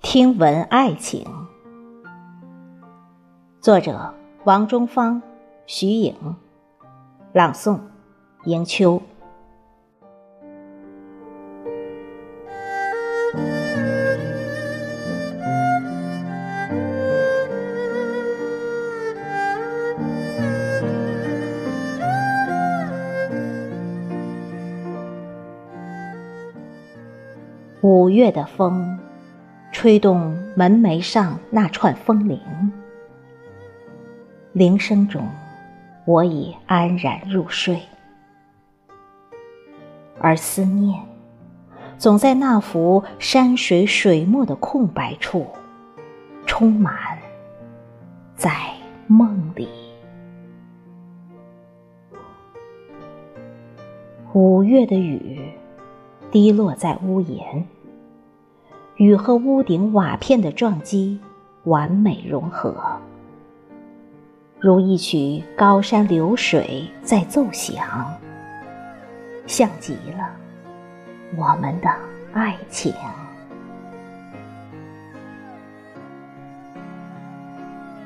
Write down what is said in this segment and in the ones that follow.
听闻爱情，作者王中芳、徐颖，朗诵迎秋。五月的风。吹动门楣上那串风铃，铃声中，我已安然入睡。而思念，总在那幅山水水墨的空白处，充满在梦里。五月的雨，滴落在屋檐。雨和屋顶瓦片的撞击完美融合，如一曲高山流水在奏响，像极了我们的爱情。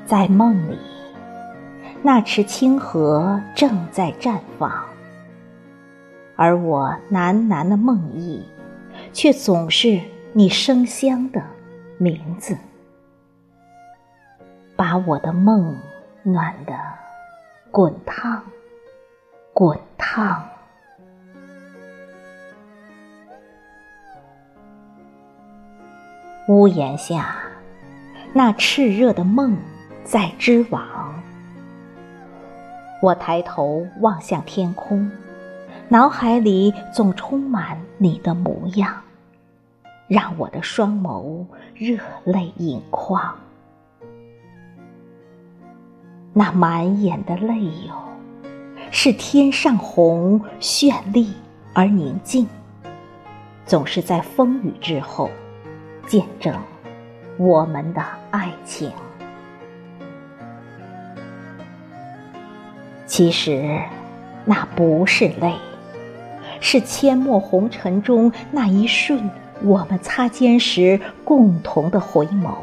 在梦里，那池清河正在绽放，而我喃喃的梦呓，却总是。你生香的名字，把我的梦暖得滚烫，滚烫。屋檐下，那炽热的梦在织网。我抬头望向天空，脑海里总充满你的模样。让我的双眸热泪盈眶，那满眼的泪哟，是天上红，绚丽而宁静，总是在风雨之后，见证我们的爱情。其实，那不是泪，是阡陌红尘中那一瞬。我们擦肩时共同的回眸，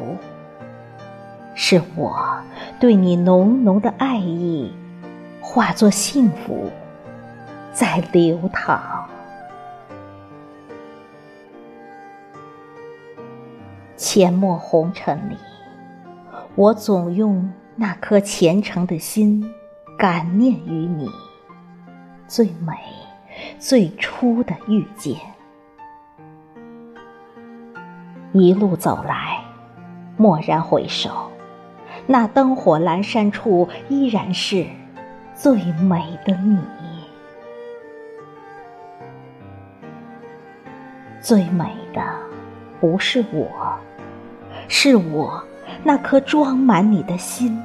是我对你浓浓的爱意，化作幸福在流淌。阡陌红尘里，我总用那颗虔诚的心，感念于你最美、最初的遇见。一路走来，蓦然回首，那灯火阑珊处依然是最美的你。最美的不是我，是我那颗装满你的心，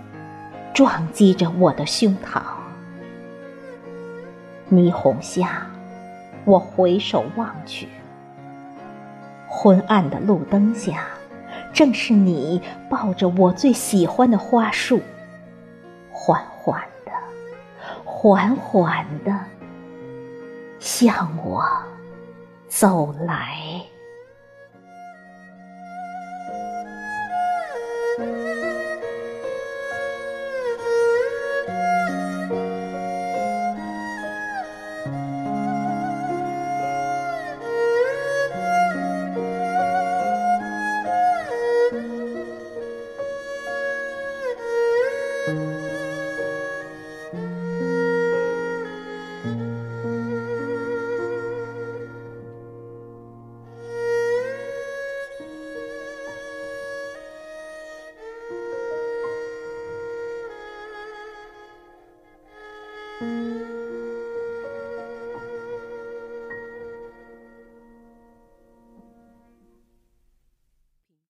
撞击着我的胸膛。霓虹下，我回首望去。昏暗的路灯下，正是你抱着我最喜欢的花束，缓缓的、缓缓的向我走来。Música